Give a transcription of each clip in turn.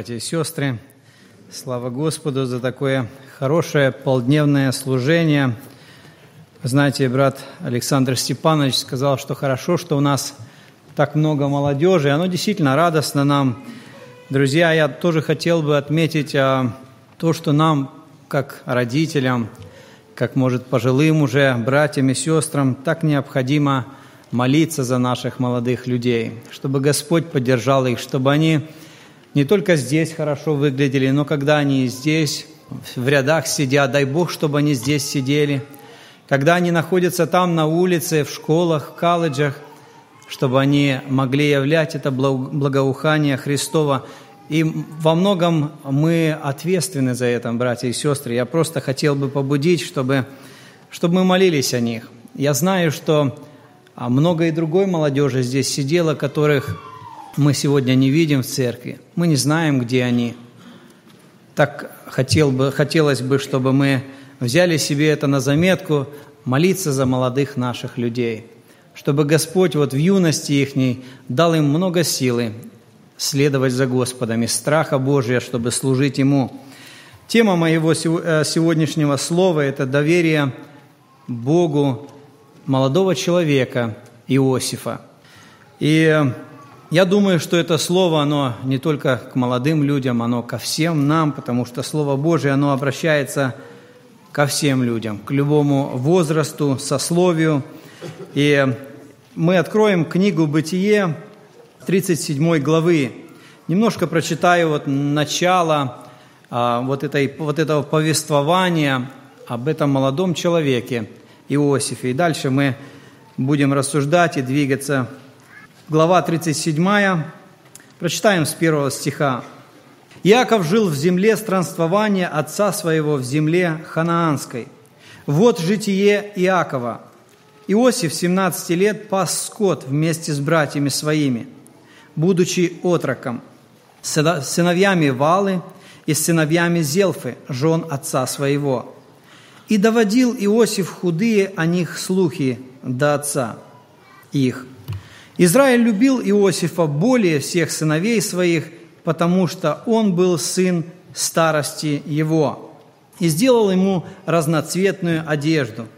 братья и сестры. Слава Господу за такое хорошее полдневное служение. Знаете, брат Александр Степанович сказал, что хорошо, что у нас так много молодежи. Оно действительно радостно нам. Друзья, я тоже хотел бы отметить а, то, что нам, как родителям, как, может, пожилым уже братьям и сестрам, так необходимо молиться за наших молодых людей, чтобы Господь поддержал их, чтобы они не только здесь хорошо выглядели, но когда они здесь, в рядах сидят, дай Бог, чтобы они здесь сидели, когда они находятся там на улице, в школах, в колледжах, чтобы они могли являть это благоухание Христова и во многом мы ответственны за это, братья и сестры. Я просто хотел бы побудить, чтобы, чтобы мы молились о них. Я знаю, что а, много и другой молодежи здесь сидело, которых мы сегодня не видим в церкви. Мы не знаем, где они. Так хотел бы, хотелось бы, чтобы мы взяли себе это на заметку, молиться за молодых наших людей, чтобы Господь вот в юности ихней дал им много силы, следовать за Господом, из страха Божия, чтобы служить Ему. Тема моего э, сегодняшнего слова – это доверие Богу молодого человека Иосифа. И я думаю, что это слово, оно не только к молодым людям, оно ко всем нам, потому что Слово Божие, оно обращается ко всем людям, к любому возрасту, сословию. И мы откроем книгу «Бытие», 37 главы. Немножко прочитаю вот начало а, вот, этой, вот этого повествования об этом молодом человеке Иосифе. И дальше мы будем рассуждать и двигаться. Глава 37, прочитаем с первого стиха. «Иаков жил в земле странствования отца своего в земле ханаанской. Вот житие Иакова. Иосиф 17 лет пас скот вместе с братьями своими – будучи отроком, сыновьями Валы и сыновьями Зелфы, жен отца своего. И доводил Иосиф худые о них слухи до отца их. Израиль любил Иосифа более всех сыновей своих, потому что он был сын старости его, и сделал ему разноцветную одежду.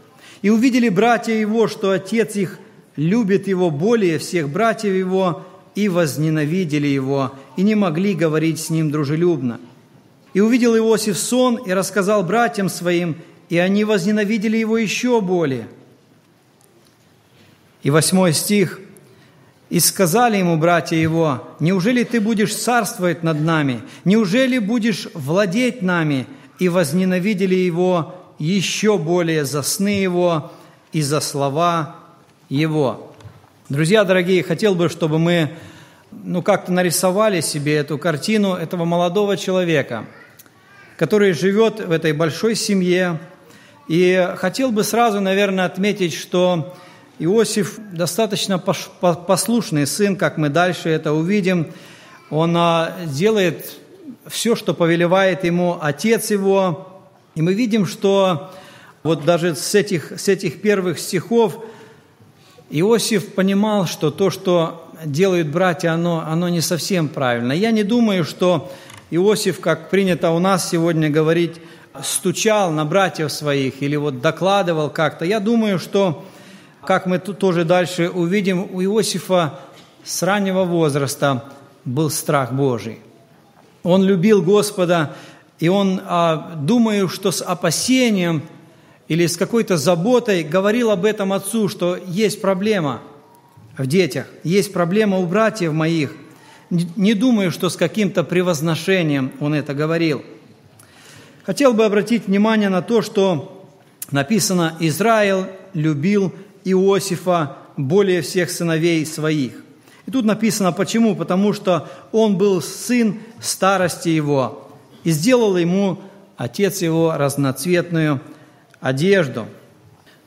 И увидели братья его, что отец их любит его более всех братьев его, и возненавидели его, и не могли говорить с ним дружелюбно. И увидел Иосиф сон, и рассказал братьям своим, и они возненавидели его еще более. И восьмой стих. «И сказали ему братья его, неужели ты будешь царствовать над нами? Неужели будешь владеть нами?» И возненавидели его еще более за сны его и за слова его. Друзья дорогие, хотел бы, чтобы мы ну, как-то нарисовали себе эту картину этого молодого человека, который живет в этой большой семье. И хотел бы сразу, наверное, отметить, что Иосиф достаточно послушный сын, как мы дальше это увидим. Он а, делает все, что повелевает ему отец его. И мы видим, что вот даже с этих, с этих первых стихов – Иосиф понимал, что то, что делают братья, оно, оно не совсем правильно. Я не думаю, что Иосиф, как принято у нас сегодня говорить, стучал на братьев своих или вот докладывал как-то. Я думаю, что, как мы тут тоже дальше увидим, у Иосифа с раннего возраста был страх Божий. Он любил Господа, и он, а, думаю, что с опасением – или с какой-то заботой говорил об этом отцу, что есть проблема в детях, есть проблема у братьев моих. Не думаю, что с каким-то превозношением он это говорил. Хотел бы обратить внимание на то, что написано «Израиль любил Иосифа более всех сыновей своих». И тут написано почему? Потому что он был сын старости его, и сделал ему отец его разноцветную одежду.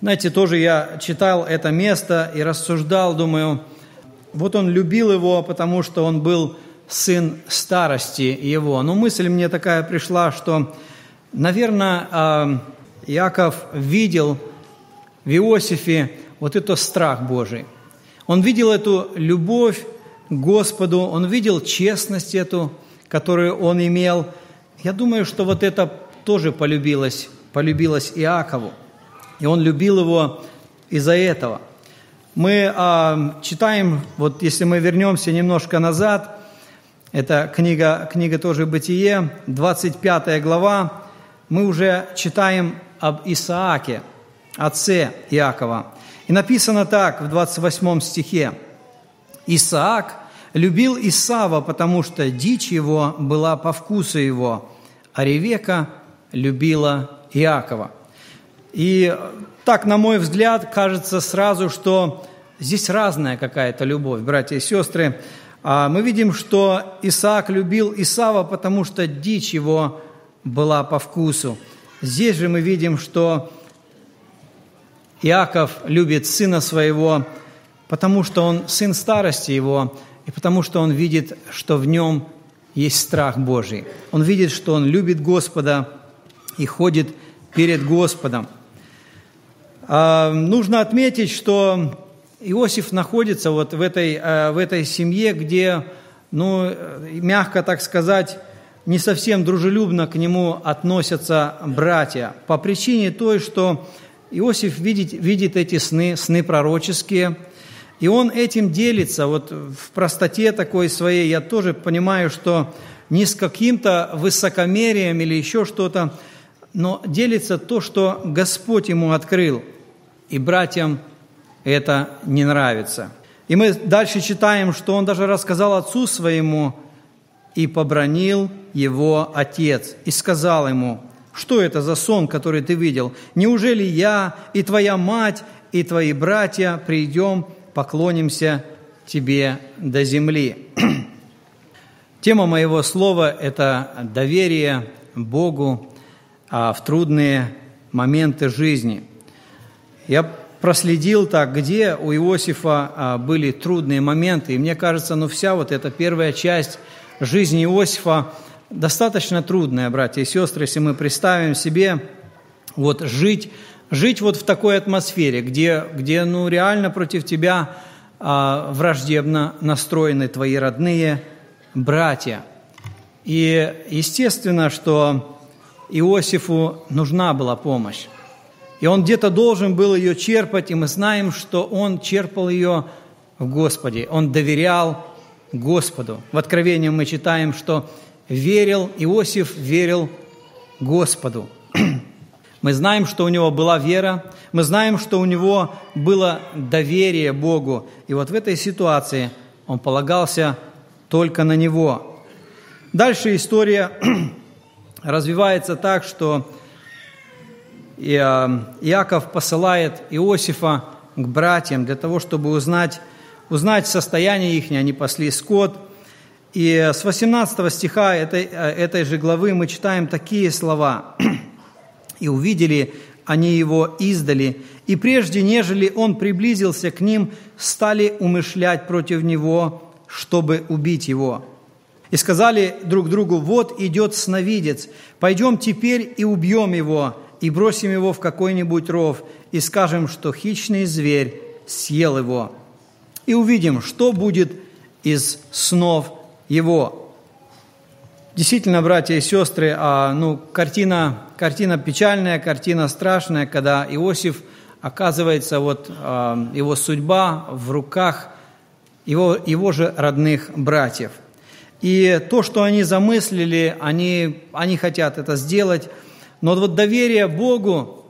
Знаете, тоже я читал это место и рассуждал, думаю, вот он любил его, потому что он был сын старости его. Но мысль мне такая пришла, что, наверное, а, Иаков видел в Иосифе вот этот страх Божий. Он видел эту любовь к Господу, он видел честность эту, которую он имел. Я думаю, что вот это тоже полюбилось, полюбилось Иакову. И он любил его из-за этого. Мы а, читаем, вот если мы вернемся немножко назад, это книга, книга тоже «Бытие», 25 глава, мы уже читаем об Исааке, отце Иакова. И написано так в 28 стихе. «Исаак любил Исава, потому что дичь его была по вкусу его, а Ревека любила Иакова». И так, на мой взгляд, кажется сразу, что здесь разная какая-то любовь, братья и сестры. А мы видим, что Исаак любил Исава, потому что дичь его была по вкусу. Здесь же мы видим, что Иаков любит сына своего, потому что он сын старости его, и потому что он видит, что в нем есть страх Божий. Он видит, что он любит Господа и ходит перед Господом. А, нужно отметить, что Иосиф находится вот в этой, а, в этой семье, где, ну, мягко так сказать, не совсем дружелюбно к нему относятся братья по причине той, что Иосиф видит, видит эти сны, сны пророческие, и он этим делится, вот в простоте такой своей, я тоже понимаю, что не с каким-то высокомерием или еще что-то, но делится то, что Господь ему открыл, и братьям это не нравится. И мы дальше читаем, что он даже рассказал отцу своему, и побронил его отец, и сказал ему – что это за сон, который ты видел? Неужели я и твоя мать и твои братья придем, поклонимся тебе до земли?» Тема моего слова – это доверие Богу а, в трудные моменты жизни. Я проследил так, где у Иосифа а, были трудные моменты, и мне кажется, ну вся вот эта первая часть жизни Иосифа – достаточно трудная, братья и сестры, если мы представим себе вот жить, жить вот в такой атмосфере, где, где ну, реально против тебя а, враждебно настроены твои родные братья. И естественно, что Иосифу нужна была помощь. И он где-то должен был ее черпать, и мы знаем, что он черпал ее в Господе. Он доверял Господу. В Откровении мы читаем, что верил, Иосиф верил Господу. Мы знаем, что у него была вера, мы знаем, что у него было доверие Богу. И вот в этой ситуации он полагался только на него. Дальше история развивается так, что э, Иаков посылает Иосифа к братьям для того, чтобы узнать, узнать состояние их, они пасли скот – и с 18 стиха этой, этой же главы мы читаем такие слова. «И увидели они его издали, и прежде, нежели он приблизился к ним, стали умышлять против него, чтобы убить его. И сказали друг другу, вот идет сновидец, пойдем теперь и убьем его, и бросим его в какой-нибудь ров, и скажем, что хищный зверь съел его. И увидим, что будет из снов его. Действительно, братья и сестры, а, ну, картина, картина печальная, картина страшная, когда Иосиф оказывается, вот а, его судьба в руках его, его же родных братьев. И то, что они замыслили, они, они хотят это сделать, но вот доверие Богу,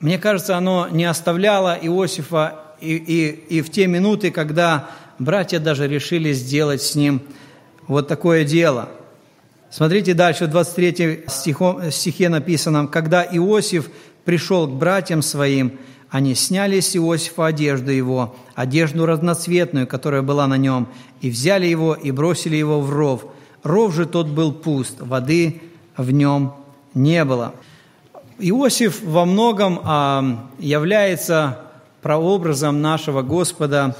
мне кажется, оно не оставляло Иосифа и, и, и в те минуты, когда братья даже решили сделать с ним вот такое дело. Смотрите дальше, в 23 стихом, стихе написано, «Когда Иосиф пришел к братьям своим, они сняли с Иосифа одежду его, одежду разноцветную, которая была на нем, и взяли его и бросили его в ров. Ров же тот был пуст, воды в нем не было». Иосиф во многом а, является прообразом нашего Господа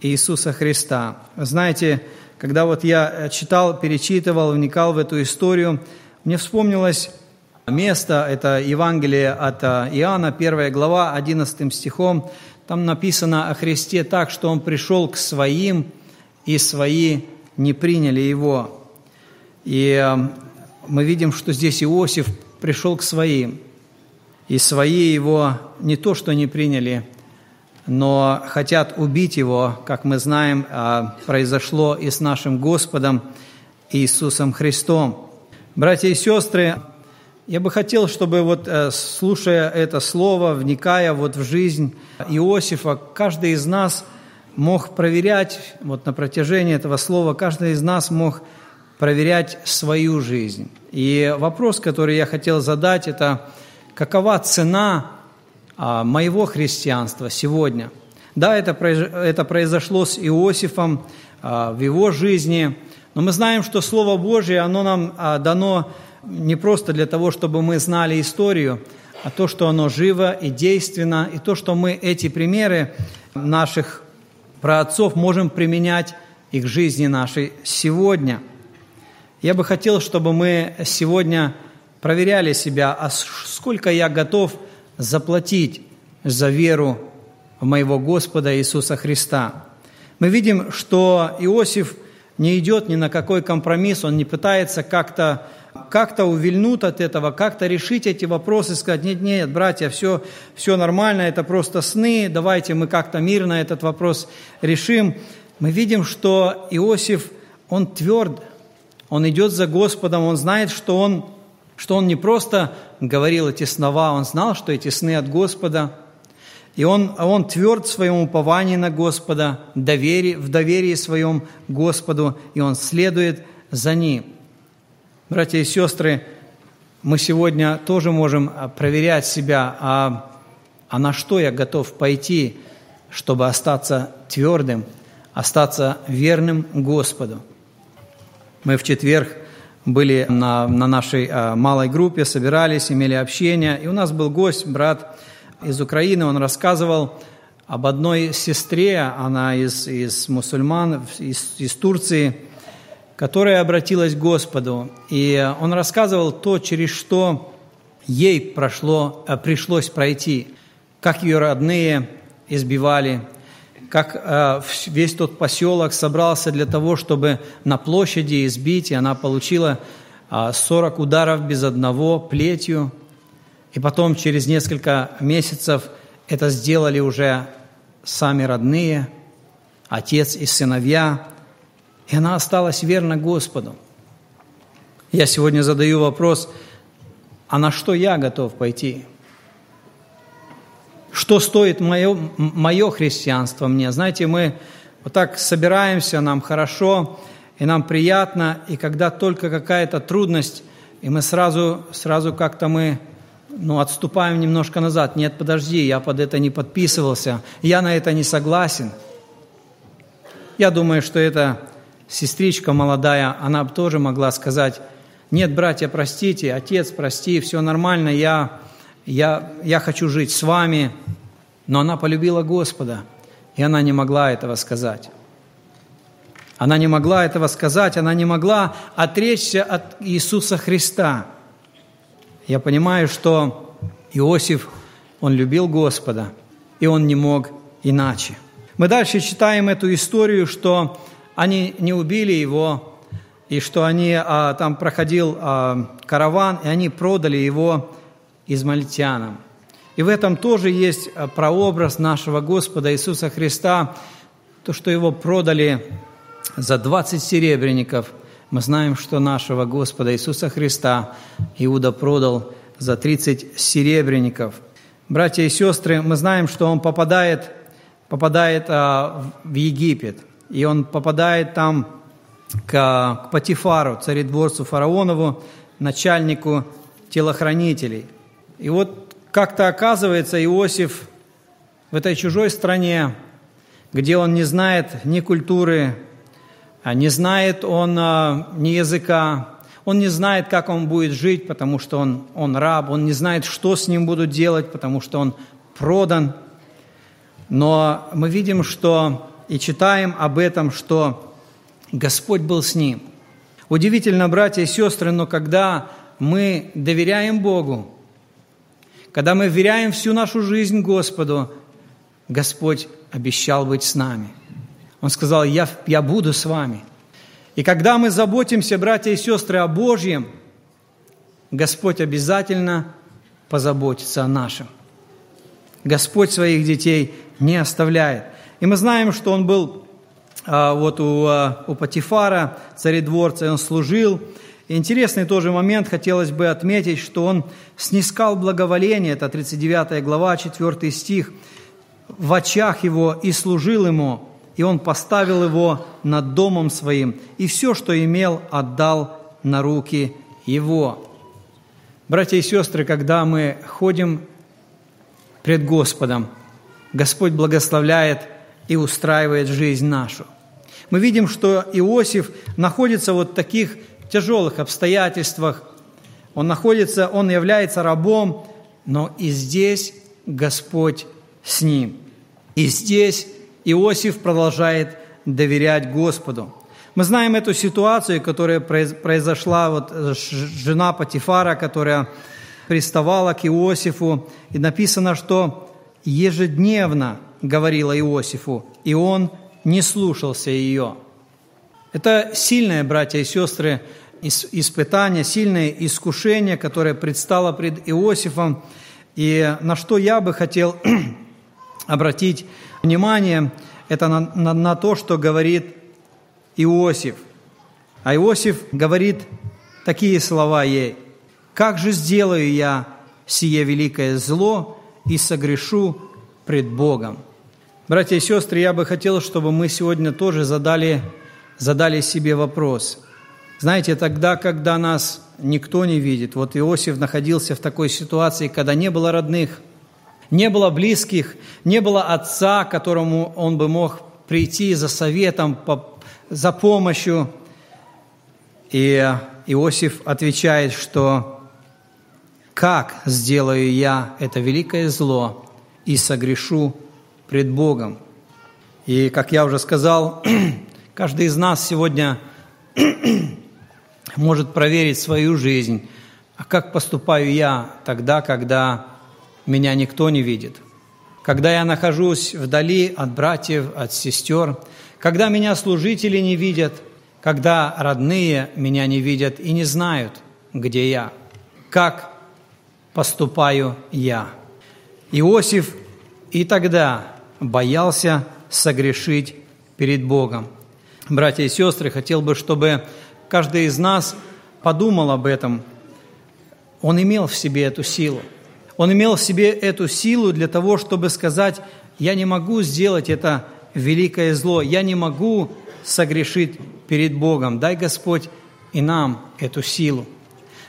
Иисуса Христа. Знаете, когда вот я э, читал, перечитывал, вникал в эту историю, мне вспомнилось место, это Евангелие от э, Иоанна, 1 глава, 11 стихом. Там написано о Христе так, что Он пришел к своим, и свои не приняли Его. И э, мы видим, что здесь Иосиф пришел к своим. И свои его не то, что не приняли, но хотят убить его, как мы знаем, а, произошло и с нашим Господом Иисусом Христом. Братья и сестры, я бы хотел, чтобы вот э, слушая это слово, вникая вот в жизнь Иосифа, каждый из нас мог проверять, вот на протяжении этого слова, каждый из нас мог проверять свою жизнь. И вопрос, который я хотел задать, это какова цена моего христианства сегодня? Да, это, это произошло с Иосифом а, в его жизни, но мы знаем, что Слово Божье, оно нам а, дано не просто для того, чтобы мы знали историю, а то, что оно живо и действенно, и то, что мы эти примеры наших праотцов можем применять и к жизни нашей сегодня – я бы хотел, чтобы мы сегодня проверяли себя, а сколько я готов заплатить за веру в моего Господа Иисуса Христа. Мы видим, что Иосиф не идет ни на какой компромисс, он не пытается как-то как увильнуть от этого, как-то решить эти вопросы, сказать, нет, нет, братья, все, все нормально, это просто сны, давайте мы как-то мирно этот вопрос решим. Мы видим, что Иосиф, он тверд, он идет за Господом, он знает, что он, что он не просто говорил эти слова, он знал, что эти сны от Господа. И он, он тверд в своем уповании на Господа, доверие, в доверии своем Господу, и он следует за Ним. Братья и сестры, мы сегодня тоже можем а, проверять себя, а, а на что я готов пойти, чтобы остаться твердым, остаться верным Господу. Мы в четверг были на, на нашей а, малой группе, собирались, имели общение, и у нас был гость, брат из Украины, он рассказывал об одной сестре, она из, из мусульман, из, из Турции, которая обратилась к Господу. И он рассказывал то, через что ей прошло, а, пришлось пройти, как ее родные избивали, как э, весь тот поселок собрался для того, чтобы на площади избить, и она получила 40 э, ударов без одного плетью. И потом через несколько месяцев это сделали уже сами родные, отец и сыновья, и она осталась верна Господу. Я сегодня задаю вопрос, а на что я готов пойти? Что стоит мое, мое христианство мне. Знаете, мы вот так собираемся, нам хорошо, и нам приятно, и когда только какая-то трудность, и мы сразу, сразу как-то мы ну, отступаем немножко назад. Нет, подожди, я под это не подписывался, я на это не согласен. Я думаю, что эта сестричка молодая, она тоже могла сказать, нет, братья, простите, отец, прости, все нормально, я я, я хочу жить с вами, но она полюбила Господа, и она не могла этого сказать. Она не могла этого сказать, она не могла отречься от Иисуса Христа. Я понимаю, что Иосиф, он любил Господа, и он не мог иначе. Мы дальше читаем эту историю, что они не убили его, и что они, а, там проходил а, караван, и они продали его измальтянам. И в этом тоже есть э, прообраз нашего Господа Иисуса Христа, то, что Его продали за 20 серебряников. Мы знаем, что нашего Господа Иисуса Христа Иуда продал за 30 серебряников. Братья и сестры, мы знаем, что он попадает, попадает а, в Египет, и он попадает там к, к Патифару, царедворцу фараонову, начальнику телохранителей – и вот как-то оказывается Иосиф в этой чужой стране, где он не знает ни культуры, а не знает он а, ни языка, он не знает, как он будет жить, потому что он, он раб, он не знает, что с ним будут делать, потому что он продан. Но мы видим, что и читаем об этом, что Господь был с ним. Удивительно, братья и сестры, но когда мы доверяем Богу, когда мы вверяем всю нашу жизнь Господу, Господь обещал быть с нами. Он сказал, я, я буду с вами. И когда мы заботимся, братья и сестры, о Божьем, Господь обязательно позаботится о нашем. Господь своих детей не оставляет. И мы знаем, что он был а, вот у, а, у Патифара, царедворца, и он служил. Интересный тоже момент, хотелось бы отметить, что он снискал благоволение, это 39 глава, 4 стих, в очах его и служил ему, и он поставил его над домом своим, и все, что имел, отдал на руки его. Братья и сестры, когда мы ходим пред Господом, Господь благословляет и устраивает жизнь нашу. Мы видим, что Иосиф находится вот в таких тяжелых обстоятельствах. Он находится, он является рабом, но и здесь Господь с ним. И здесь Иосиф продолжает доверять Господу. Мы знаем эту ситуацию, которая произошла, вот жена Патифара, которая приставала к Иосифу, и написано, что ежедневно говорила Иосифу, и он не слушался ее. Это сильное, братья и сестры, испытание, сильное искушение, которое предстало пред Иосифом, и на что я бы хотел обратить внимание, это на, на, на то, что говорит Иосиф. А Иосиф говорит такие слова ей. «Как же сделаю я сие великое зло и согрешу пред Богом?» Братья и сестры, я бы хотел, чтобы мы сегодня тоже задали, задали себе вопрос. Знаете, тогда, когда нас никто не видит, вот Иосиф находился в такой ситуации, когда не было родных, не было близких, не было отца, к которому он бы мог прийти за советом, за помощью. И Иосиф отвечает, что «Как сделаю я это великое зло и согрешу пред Богом. И, как я уже сказал, каждый из нас сегодня может проверить свою жизнь. А как поступаю я тогда, когда меня никто не видит? Когда я нахожусь вдали от братьев, от сестер, когда меня служители не видят, когда родные меня не видят и не знают, где я. Как поступаю я? Иосиф и тогда боялся согрешить перед Богом. Братья и сестры, хотел бы, чтобы каждый из нас подумал об этом. Он имел в себе эту силу. Он имел в себе эту силу для того, чтобы сказать, я не могу сделать это великое зло, я не могу согрешить перед Богом. Дай, Господь, и нам эту силу.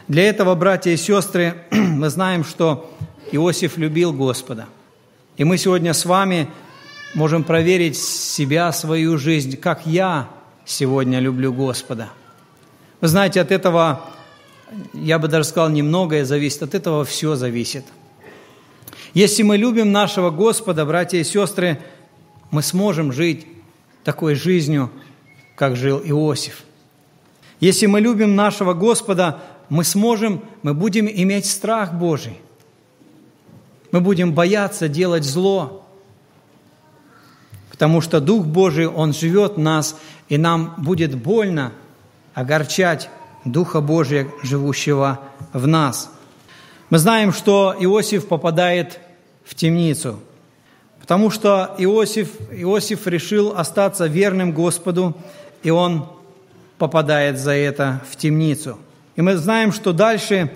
Для этого, братья и сестры, мы знаем, что Иосиф любил Господа – и мы сегодня с вами можем проверить себя, свою жизнь, как я сегодня люблю Господа. Вы знаете, от этого, я бы даже сказал, немногое зависит, от этого все зависит. Если мы любим нашего Господа, братья и сестры, мы сможем жить такой жизнью, как жил Иосиф. Если мы любим нашего Господа, мы сможем, мы будем иметь страх Божий – мы будем бояться делать зло, потому что Дух Божий, Он живет в нас, и нам будет больно огорчать Духа Божия, живущего в нас. Мы знаем, что Иосиф попадает в темницу, потому что Иосиф, Иосиф решил остаться верным Господу, и он попадает за это в темницу. И мы знаем, что дальше,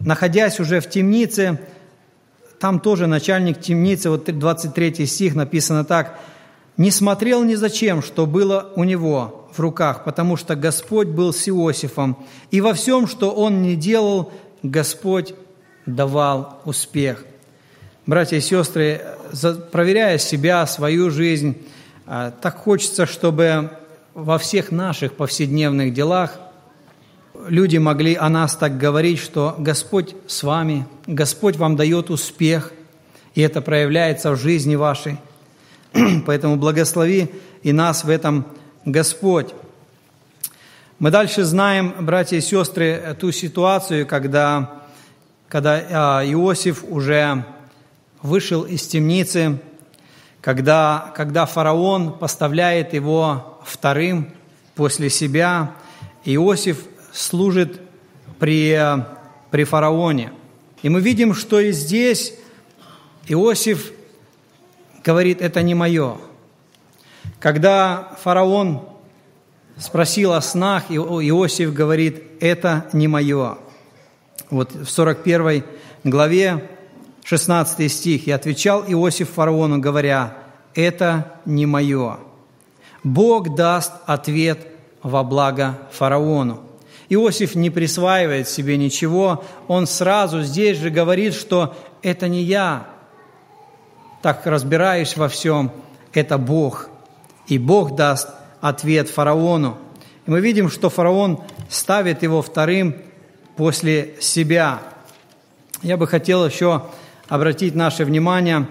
находясь уже в темнице, там тоже начальник темницы, вот 23 стих написано так, «Не смотрел ни зачем, что было у него в руках, потому что Господь был с Иосифом, и во всем, что он не делал, Господь давал успех». Братья и сестры, проверяя себя, свою жизнь, а, так хочется, чтобы во всех наших повседневных делах – люди могли о нас так говорить, что Господь с вами, Господь вам дает успех, и это проявляется в жизни вашей. Поэтому благослови и нас в этом Господь. Мы дальше знаем, братья и сестры, ту ситуацию, когда, когда а, Иосиф уже вышел из темницы, когда, когда фараон поставляет его вторым после себя. Иосиф служит при, при фараоне. И мы видим, что и здесь Иосиф говорит, это не мое. Когда фараон спросил о снах, Иосиф говорит, это не мое. Вот в 41 главе 16 стих. «И отвечал Иосиф фараону, говоря, это не мое. Бог даст ответ во благо фараону». Иосиф не присваивает себе ничего, он сразу здесь же говорит, что это не я, так разбираюсь во всем, это Бог. И Бог даст ответ фараону. И мы видим, что фараон ставит его вторым после себя. Я бы хотел еще обратить наше внимание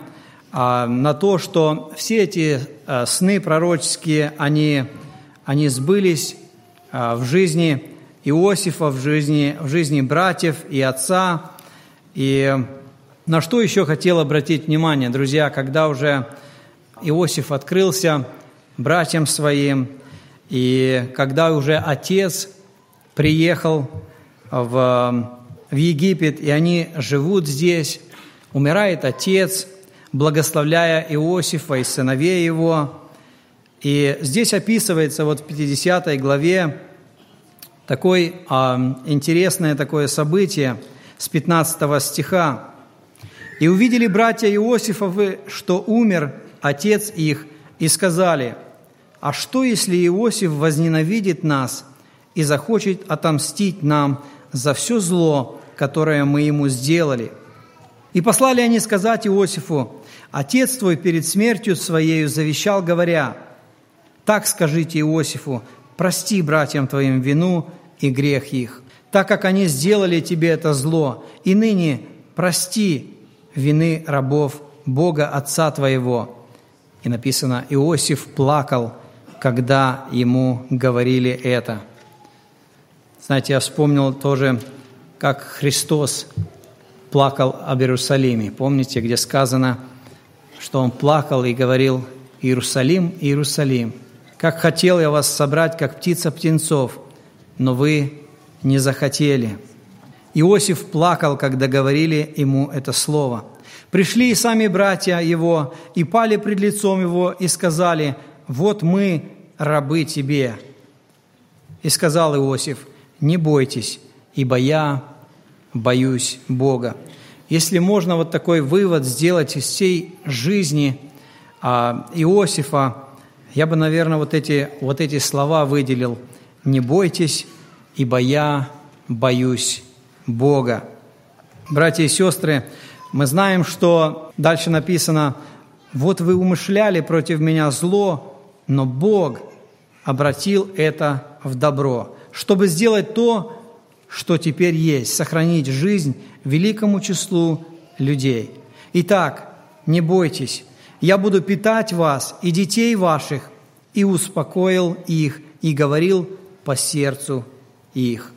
а, на то, что все эти а, сны пророческие, они, они сбылись а, в жизни Иосифа, в жизни, в жизни братьев и отца. И на что еще хотел обратить внимание, друзья, когда уже Иосиф открылся братьям своим, и когда уже отец приехал в, в Египет, и они живут здесь, умирает отец, благословляя Иосифа и сыновей его. И здесь описывается вот в 50 главе такое а, интересное такое событие с 15 стиха. «И увидели братья Иосифовы, что умер отец их, и сказали, «А что, если Иосиф возненавидит нас и захочет отомстить нам за все зло, которое мы ему сделали?» И послали они сказать Иосифу, «Отец твой перед смертью своею завещал, говоря, «Так скажите Иосифу, прости братьям твоим вину и грех их, так как они сделали тебе это зло, и ныне прости вины рабов Бога Отца твоего». И написано, Иосиф плакал, когда ему говорили это. Знаете, я вспомнил тоже, как Христос плакал об Иерусалиме. Помните, где сказано, что он плакал и говорил, «Иерусалим, Иерусалим, как хотел я вас собрать, как птица птенцов, но вы не захотели». Иосиф плакал, когда говорили ему это слово. Пришли и сами братья его, и пали пред лицом его, и сказали, «Вот мы, рабы тебе». И сказал Иосиф, «Не бойтесь, ибо я боюсь Бога. Если можно вот такой вывод сделать из всей жизни а, Иосифа, я бы, наверное, вот эти, вот эти слова выделил. «Не бойтесь, ибо я боюсь Бога». Братья и сестры, мы знаем, что дальше написано, «Вот вы умышляли против меня зло, но Бог обратил это в добро, чтобы сделать то, что теперь есть, сохранить жизнь великому числу людей. Итак, не бойтесь, я буду питать вас и детей ваших, и успокоил их, и говорил по сердцу их.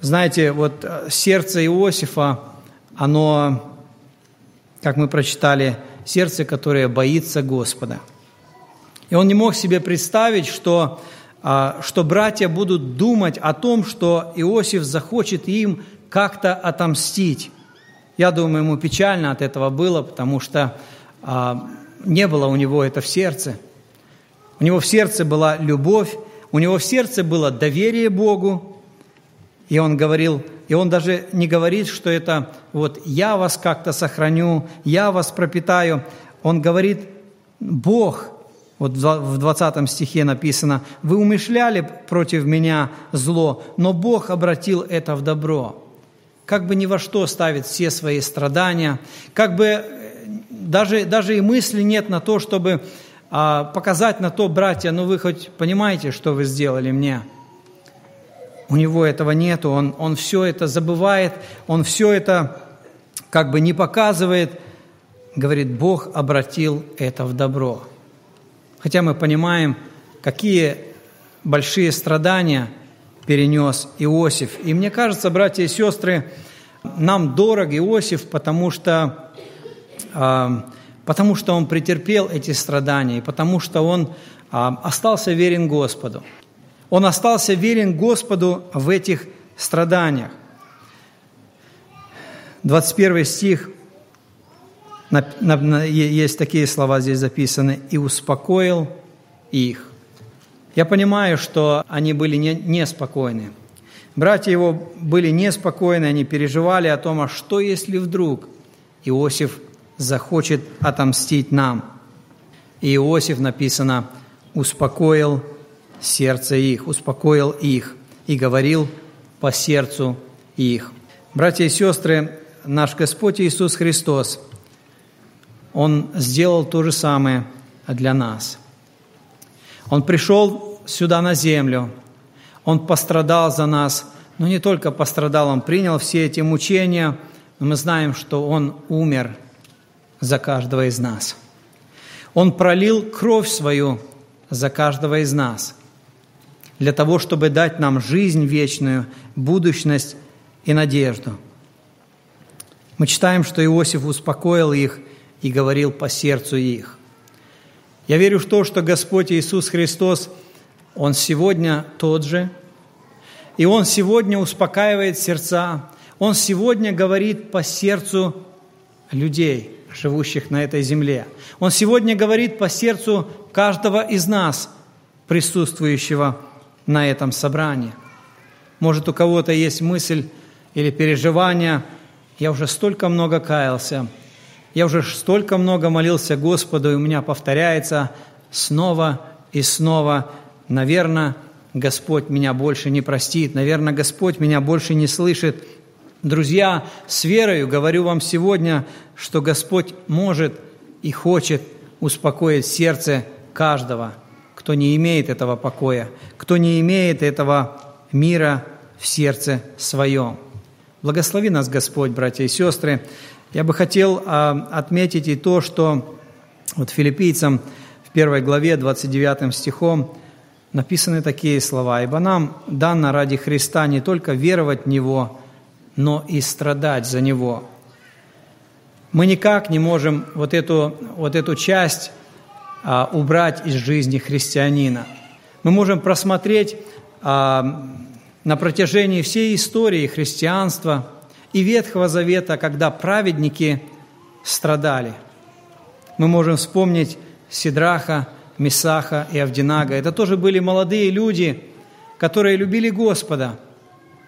Знаете, вот э, сердце Иосифа, оно, как мы прочитали, сердце, которое боится Господа. И он не мог себе представить, что а, что братья будут думать о том, что Иосиф захочет им как-то отомстить. Я думаю, ему печально от этого было, потому что а, не было у него это в сердце. У него в сердце была любовь, у него в сердце было доверие Богу, и он говорил, и он даже не говорит, что это вот я вас как-то сохраню, я вас пропитаю. Он говорит, Бог вот в 20 стихе написано, «Вы умышляли против меня зло, но Бог обратил это в добро». Как бы ни во что ставит все свои страдания, как бы э, даже, даже и мысли нет на то, чтобы а, показать на то, братья, ну вы хоть понимаете, что вы сделали мне? У него этого нету, он, он все это забывает, он все это как бы не показывает. Говорит, Бог обратил это в добро. Хотя мы понимаем, какие большие страдания перенес Иосиф. И мне кажется, братья и сестры, нам дорог Иосиф, потому что, а, потому что он претерпел эти страдания, и потому что он а, остался верен Господу. Он остался верен Господу в этих страданиях. 21 стих, есть такие слова здесь записаны, «и успокоил их». Я понимаю, что они были неспокойны. Братья его были неспокойны, они переживали о том, а что если вдруг Иосиф захочет отомстить нам. И Иосиф, написано, успокоил сердце их, успокоил их и говорил по сердцу их. Братья и сестры, наш Господь Иисус Христос, Он сделал то же самое для нас. Он пришел сюда на землю, Он пострадал за нас, но не только пострадал, Он принял все эти мучения, но мы знаем, что Он умер за каждого из нас. Он пролил кровь свою за каждого из нас для того, чтобы дать нам жизнь вечную, будущность и надежду. Мы читаем, что Иосиф успокоил их и говорил по сердцу их. Я верю в то, что Господь Иисус Христос, Он сегодня тот же, и Он сегодня успокаивает сердца, Он сегодня говорит по сердцу людей, живущих на этой земле. Он сегодня говорит по сердцу каждого из нас, присутствующего на этом собрании. Может, у кого-то есть мысль или переживание, я уже столько много каялся, я уже столько много молился Господу, и у меня повторяется снова и снова, наверное, Господь меня больше не простит, наверное, Господь меня больше не слышит. Друзья, с верою говорю вам сегодня, что Господь может и хочет успокоить сердце каждого – кто не имеет этого покоя, кто не имеет этого мира в сердце своем. Благослови нас, Господь, братья и сестры. Я бы хотел а, отметить и то, что вот филиппийцам в первой главе 29 стихом написаны такие слова. «Ибо нам дано ради Христа не только веровать в Него, но и страдать за Него». Мы никак не можем вот эту, вот эту часть а, убрать из жизни христианина. Мы можем просмотреть а, на протяжении всей истории христианства и Ветхого Завета, когда праведники страдали. Мы можем вспомнить Сидраха, Месаха и Авдинага. Это тоже были молодые люди, которые любили Господа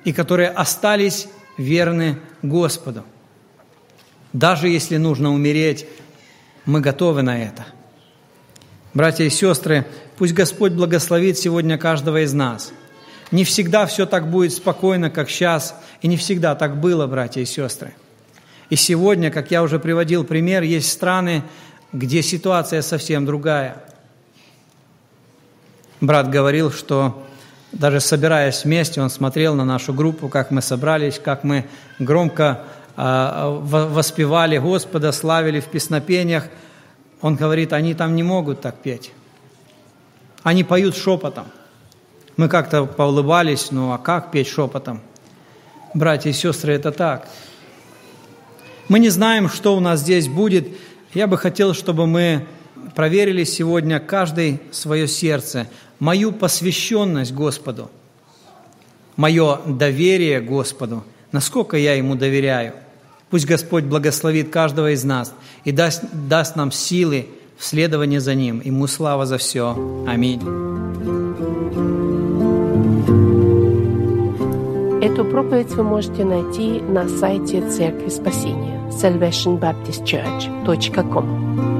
и которые остались верны Господу. Даже если нужно умереть, мы готовы на это – Братья и сестры, пусть Господь благословит сегодня каждого из нас. Не всегда все так будет спокойно, как сейчас, и не всегда так было, братья и сестры. И сегодня, как я уже приводил пример, есть страны, где ситуация совсем другая. Брат говорил, что даже собираясь вместе, он смотрел на нашу группу, как мы собрались, как мы громко э, воспевали Господа, славили в песнопениях – он говорит, они там не могут так петь. Они поют шепотом. Мы как-то поулыбались, ну а как петь шепотом? Братья и сестры, это так. Мы не знаем, что у нас здесь будет. Я бы хотел, чтобы мы проверили сегодня каждый свое сердце, мою посвященность Господу, мое доверие Господу, насколько я Ему доверяю – Пусть Господь благословит каждого из нас и даст, даст нам силы в следовании за Ним. Ему слава за все. Аминь. Эту проповедь вы можете найти на сайте Церкви Спасения salvationbaptistchurch.com.